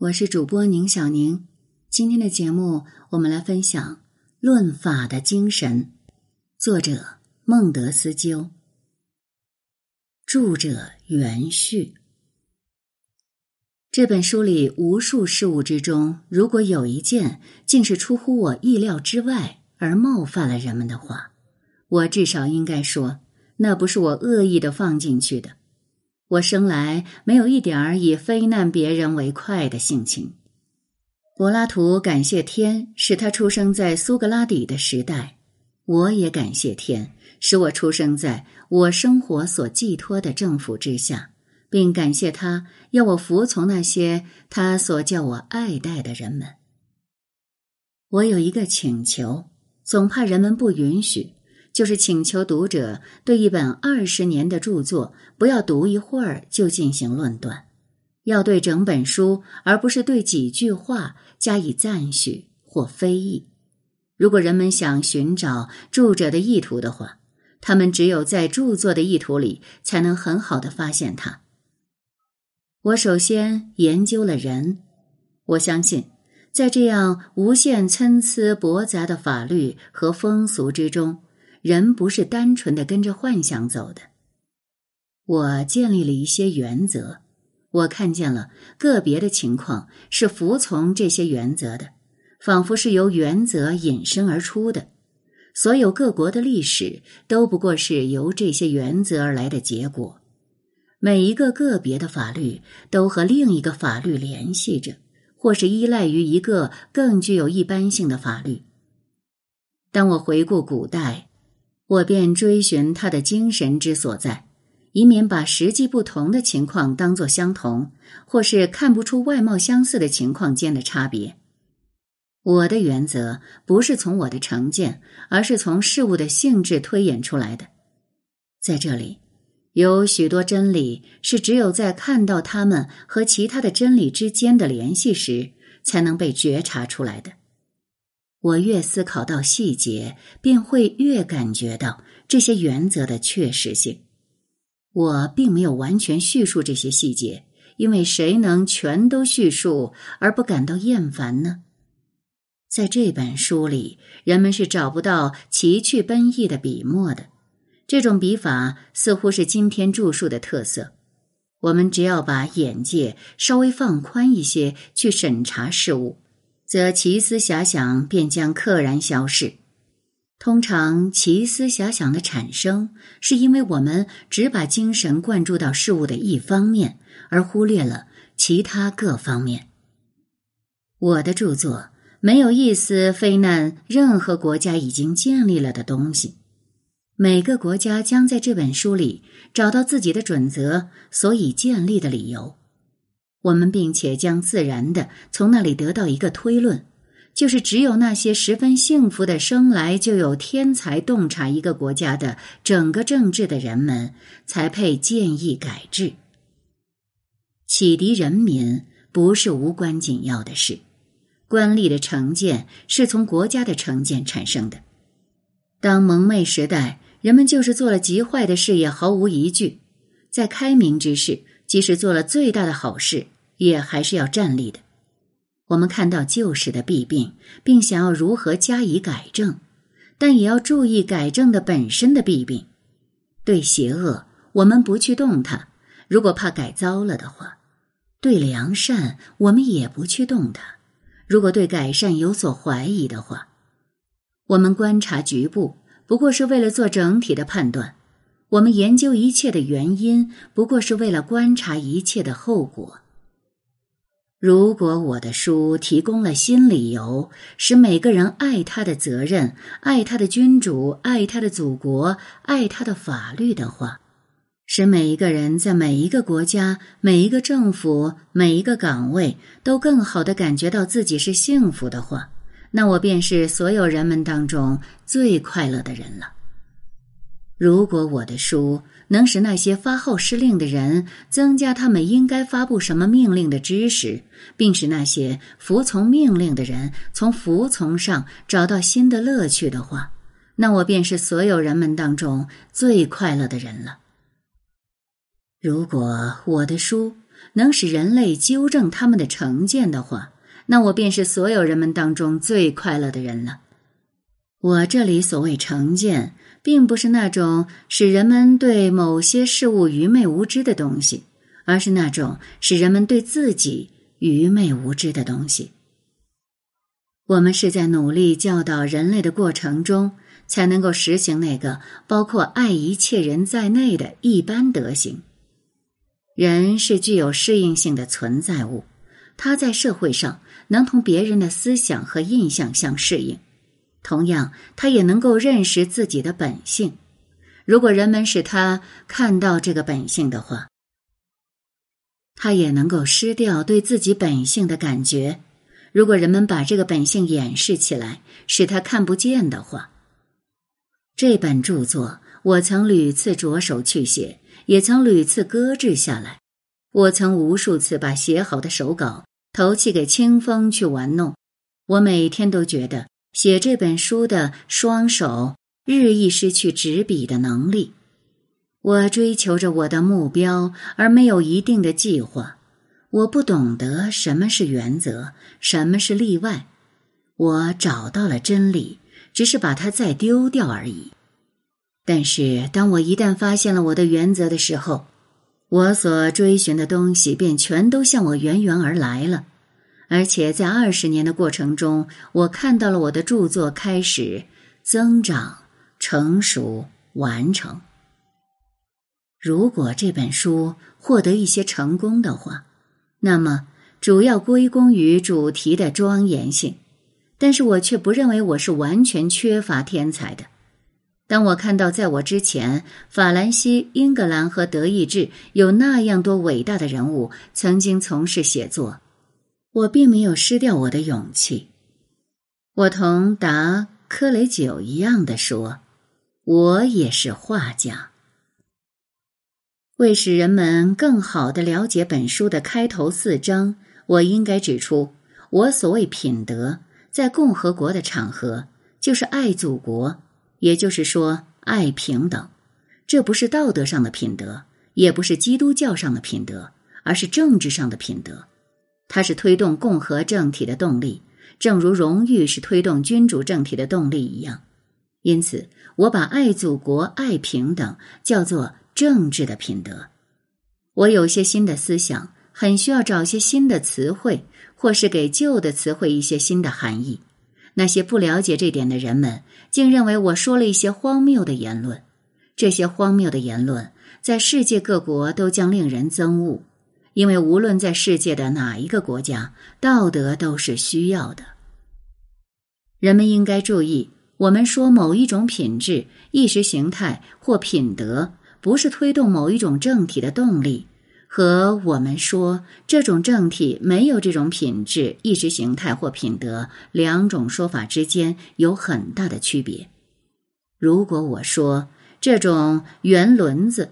我是主播宁小宁，今天的节目我们来分享《论法的精神》，作者孟德斯鸠，著者袁旭。这本书里无数事物之中，如果有一件竟是出乎我意料之外而冒犯了人们的话，我至少应该说，那不是我恶意的放进去的。我生来没有一点儿以非难别人为快的性情。柏拉图感谢天使他出生在苏格拉底的时代，我也感谢天使我出生在我生活所寄托的政府之下，并感谢他要我服从那些他所叫我爱戴的人们。我有一个请求，总怕人们不允许。就是请求读者对一本二十年的著作不要读一会儿就进行论断，要对整本书，而不是对几句话加以赞许或非议。如果人们想寻找著者的意图的话，他们只有在著作的意图里才能很好的发现它。我首先研究了人，我相信，在这样无限参差驳杂的法律和风俗之中。人不是单纯的跟着幻想走的。我建立了一些原则，我看见了个别的情况是服从这些原则的，仿佛是由原则引申而出的。所有各国的历史都不过是由这些原则而来的结果。每一个个别的法律都和另一个法律联系着，或是依赖于一个更具有一般性的法律。当我回顾古代。我便追寻他的精神之所在，以免把实际不同的情况当作相同，或是看不出外貌相似的情况间的差别。我的原则不是从我的成见，而是从事物的性质推演出来的。在这里，有许多真理是只有在看到它们和其他的真理之间的联系时，才能被觉察出来的。我越思考到细节，便会越感觉到这些原则的确实性。我并没有完全叙述这些细节，因为谁能全都叙述而不感到厌烦呢？在这本书里，人们是找不到奇趣奔逸的笔墨的。这种笔法似乎是今天著述的特色。我们只要把眼界稍微放宽一些，去审查事物。则奇思遐想便将溘然消逝。通常，奇思遐想的产生，是因为我们只把精神灌注到事物的一方面，而忽略了其他各方面。我的著作没有一丝非难任何国家已经建立了的东西。每个国家将在这本书里找到自己的准则，所以建立的理由。我们并且将自然的从那里得到一个推论，就是只有那些十分幸福的生来就有天才洞察一个国家的整个政治的人们，才配建议改制。启迪人民不是无关紧要的事，官吏的成见是从国家的成见产生的。当蒙昧时代，人们就是做了极坏的事也毫无疑惧；在开明之时，即使做了最大的好事，也还是要站立的。我们看到旧时的弊病，并想要如何加以改正，但也要注意改正的本身的弊病。对邪恶，我们不去动它；如果怕改糟了的话，对良善，我们也不去动它；如果对改善有所怀疑的话，我们观察局部，不过是为了做整体的判断。我们研究一切的原因，不过是为了观察一切的后果。如果我的书提供了新理由，使每个人爱他的责任、爱他的君主、爱他的祖国、爱他的法律的话，使每一个人在每一个国家、每一个政府、每一个岗位都更好的感觉到自己是幸福的话，那我便是所有人们当中最快乐的人了。如果我的书能使那些发号施令的人增加他们应该发布什么命令的知识，并使那些服从命令的人从服从上找到新的乐趣的话，那我便是所有人们当中最快乐的人了。如果我的书能使人类纠正他们的成见的话，那我便是所有人们当中最快乐的人了。我这里所谓成见，并不是那种使人们对某些事物愚昧无知的东西，而是那种使人们对自己愚昧无知的东西。我们是在努力教导人类的过程中，才能够实行那个包括爱一切人在内的一般德行。人是具有适应性的存在物，他在社会上能同别人的思想和印象相适应。同样，他也能够认识自己的本性。如果人们使他看到这个本性的话，他也能够失掉对自己本性的感觉。如果人们把这个本性掩饰起来，使他看不见的话，这本著作我曾屡次着手去写，也曾屡次搁置下来。我曾无数次把写好的手稿投弃给清风去玩弄。我每天都觉得。写这本书的双手日益失去执笔的能力。我追求着我的目标，而没有一定的计划。我不懂得什么是原则，什么是例外。我找到了真理，只是把它再丢掉而已。但是，当我一旦发现了我的原则的时候，我所追寻的东西便全都向我源源而来了。而且在二十年的过程中，我看到了我的著作开始增长、成熟、完成。如果这本书获得一些成功的话，那么主要归功于主题的庄严性。但是我却不认为我是完全缺乏天才的。当我看到在我之前，法兰西、英格兰和德意志有那样多伟大的人物曾经从事写作。我并没有失掉我的勇气。我同达科雷九一样的说：“我也是画家。”为使人们更好的了解本书的开头四章，我应该指出，我所谓品德，在共和国的场合就是爱祖国，也就是说爱平等。这不是道德上的品德，也不是基督教上的品德，而是政治上的品德。它是推动共和政体的动力，正如荣誉是推动君主政体的动力一样。因此，我把爱祖国、爱平等叫做政治的品德。我有些新的思想，很需要找些新的词汇，或是给旧的词汇一些新的含义。那些不了解这点的人们，竟认为我说了一些荒谬的言论。这些荒谬的言论，在世界各国都将令人憎恶。因为无论在世界的哪一个国家，道德都是需要的。人们应该注意，我们说某一种品质、意识形态或品德，不是推动某一种政体的动力，和我们说这种政体没有这种品质、意识形态或品德两种说法之间有很大的区别。如果我说这种圆轮子，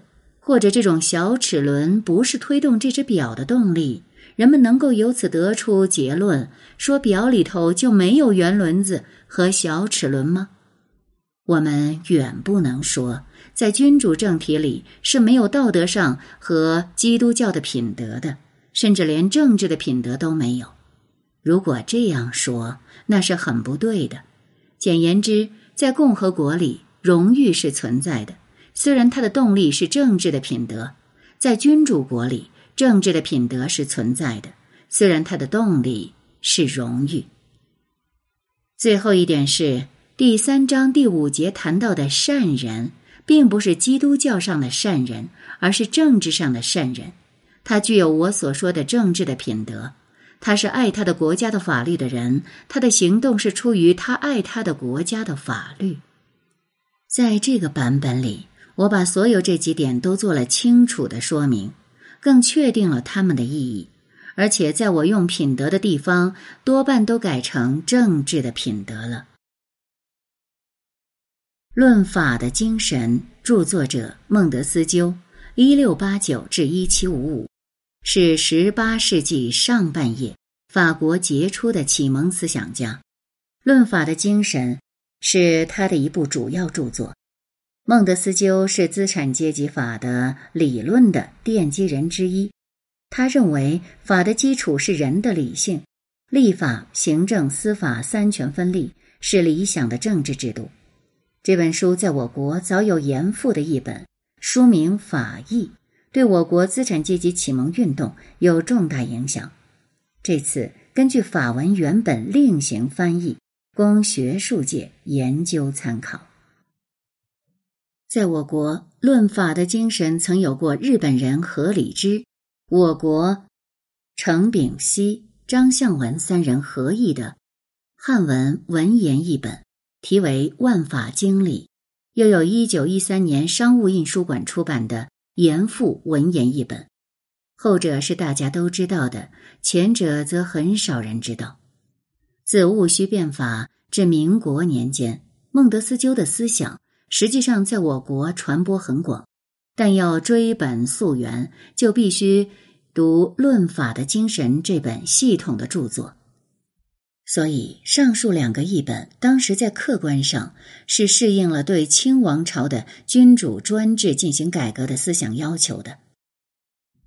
或者这种小齿轮不是推动这只表的动力，人们能够由此得出结论，说表里头就没有圆轮子和小齿轮吗？我们远不能说，在君主政体里是没有道德上和基督教的品德的，甚至连政治的品德都没有。如果这样说，那是很不对的。简言之，在共和国里，荣誉是存在的。虽然它的动力是政治的品德，在君主国里，政治的品德是存在的。虽然它的动力是荣誉。最后一点是第三章第五节谈到的善人，并不是基督教上的善人，而是政治上的善人。他具有我所说的政治的品德，他是爱他的国家的法律的人，他的行动是出于他爱他的国家的法律。在这个版本里。我把所有这几点都做了清楚的说明，更确定了它们的意义，而且在我用品德的地方，多半都改成政治的品德了。《论法的精神》著作者孟德斯鸠，一六八九至一七五五，是十八世纪上半叶法国杰出的启蒙思想家。《论法的精神》是他的一部主要著作。孟德斯鸠是资产阶级法的理论的奠基人之一。他认为法的基础是人的理性，立法、行政、司法三权分立是理想的政治制度。这本书在我国早有严复的译本，书名《法义》，对我国资产阶级启蒙运动有重大影响。这次根据法文原本另行翻译，供学术界研究参考。在我国，论法的精神曾有过日本人何礼之。我国程炳熙、张向文三人合译的汉文文言译本，题为《万法经理》；又有一九一三年商务印书馆出版的严复文言译本。后者是大家都知道的，前者则很少人知道。自戊戌变法至民国年间，孟德斯鸠的思想实际上在我国传播很广。但要追本溯源，就必须读《论法的精神》这本系统的著作。所以，上述两个译本当时在客观上是适应了对清王朝的君主专制进行改革的思想要求的。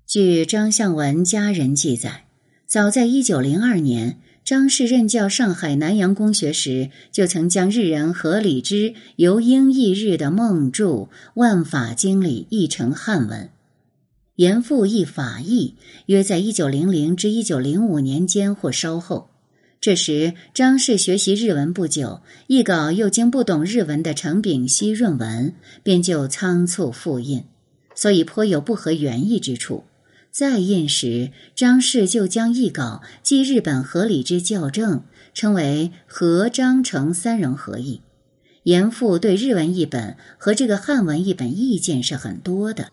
据张向文家人记载，早在一九零二年。张氏任教上海南洋公学时，就曾将日人何礼之由英译日的孟著《万法经》里译成汉文。严复译法译，约在一九零零至一九零五年间或稍后。这时张氏学习日文不久，译稿又经不懂日文的程炳熙润文，便就仓促复印，所以颇有不合原意之处。再印时，张氏就将译稿寄日本合理之校正，称为和张成三人合译。严复对日文译本和这个汉文译本意见是很多的。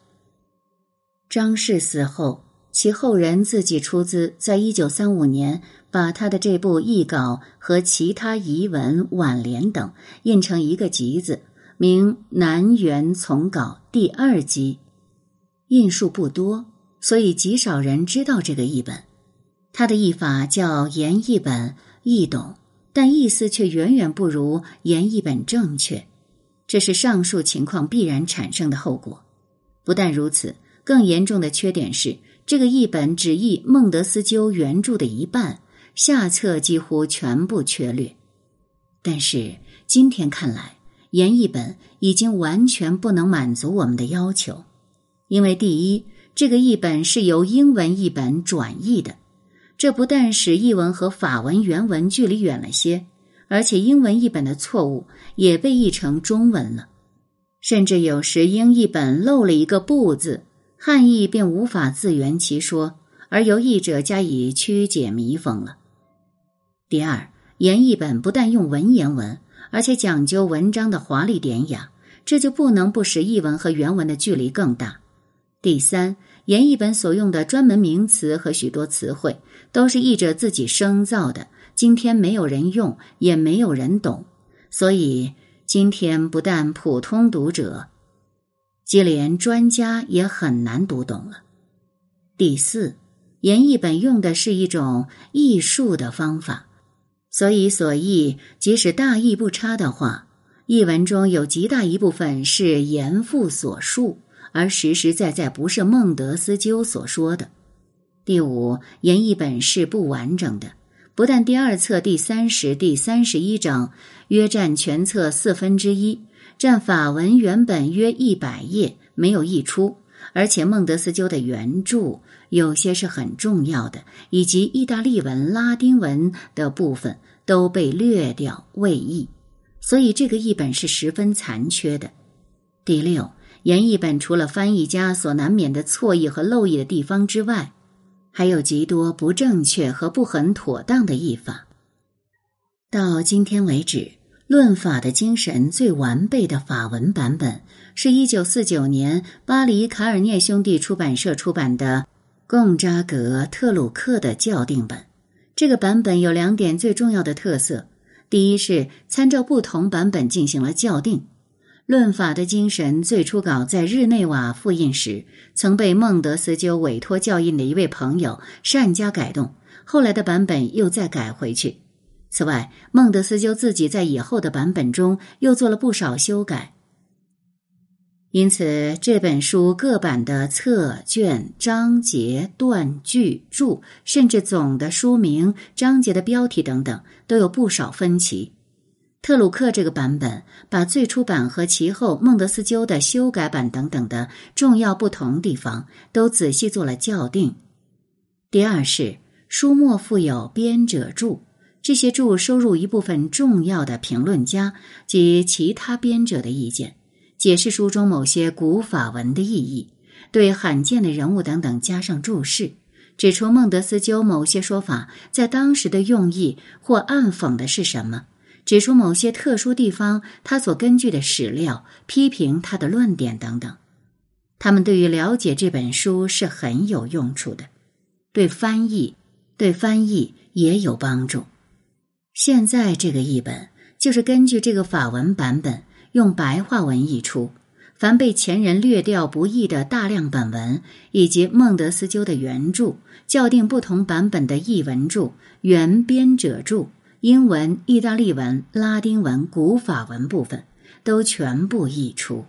张氏死后，其后人自己出资，在一九三五年把他的这部译稿和其他遗文挽联等印成一个集子，名《南园丛稿》第二集，印数不多。所以极少人知道这个译本，它的译法叫言译本易懂，但意思却远远不如言译本正确。这是上述情况必然产生的后果。不但如此，更严重的缺点是，这个译本只译孟德斯鸠原著的一半，下册几乎全部缺略。但是今天看来，言译本已经完全不能满足我们的要求，因为第一。这个译本是由英文译本转译的，这不但使译文和法文原文距离远了些，而且英文译本的错误也被译成中文了，甚至有时英译本漏了一个“不”字，汉译便无法自圆其说，而由译者加以曲解弥缝了。第二，言译本不但用文言文，而且讲究文章的华丽典雅，这就不能不使译文和原文的距离更大。第三，言译本所用的专门名词和许多词汇都是译者自己生造的，今天没有人用，也没有人懂，所以今天不但普通读者，就连专家也很难读懂了。第四，言译本用的是一种译术的方法，所以所译即使大意不差的话，译文中有极大一部分是言复所述。而实实在在不是孟德斯鸠所说的。第五，言译本是不完整的，不但第二册第三十、第三十一章约占全册四分之一，占法文原本约一百页没有译出，而且孟德斯鸠的原著有些是很重要的，以及意大利文、拉丁文的部分都被略掉未译，所以这个译本是十分残缺的。第六。言译本除了翻译家所难免的错译和漏译的地方之外，还有极多不正确和不很妥当的译法。到今天为止，《论法的精神》最完备的法文版本是一九四九年巴黎卡尔涅兄弟出版社出版的贡扎格特鲁克的校订本。这个版本有两点最重要的特色：第一是参照不同版本进行了校订。论法的精神最初稿在日内瓦复印时，曾被孟德斯鸠委托校印的一位朋友善加改动，后来的版本又再改回去。此外，孟德斯鸠自己在以后的版本中又做了不少修改。因此，这本书各版的册卷、章节、段句、注，甚至总的书名、章节的标题等等，都有不少分歧。特鲁克这个版本把最初版和其后孟德斯鸠的修改版等等的重要不同地方都仔细做了校订。第二是书末附有编者注，这些注收入一部分重要的评论家及其他编者的意见。解释书中某些古法文的意义，对罕见的人物等等加上注释，指出孟德斯鸠某些说法在当时的用意或暗讽的是什么，指出某些特殊地方他所根据的史料，批评他的论点等等。他们对于了解这本书是很有用处的，对翻译对翻译也有帮助。现在这个译本就是根据这个法文版本。用白话文译出，凡被前人略掉不易的大量本文，以及孟德斯鸠的原著，校订不同版本的译文著、原编者著、英文、意大利文、拉丁文、古法文部分，都全部译出。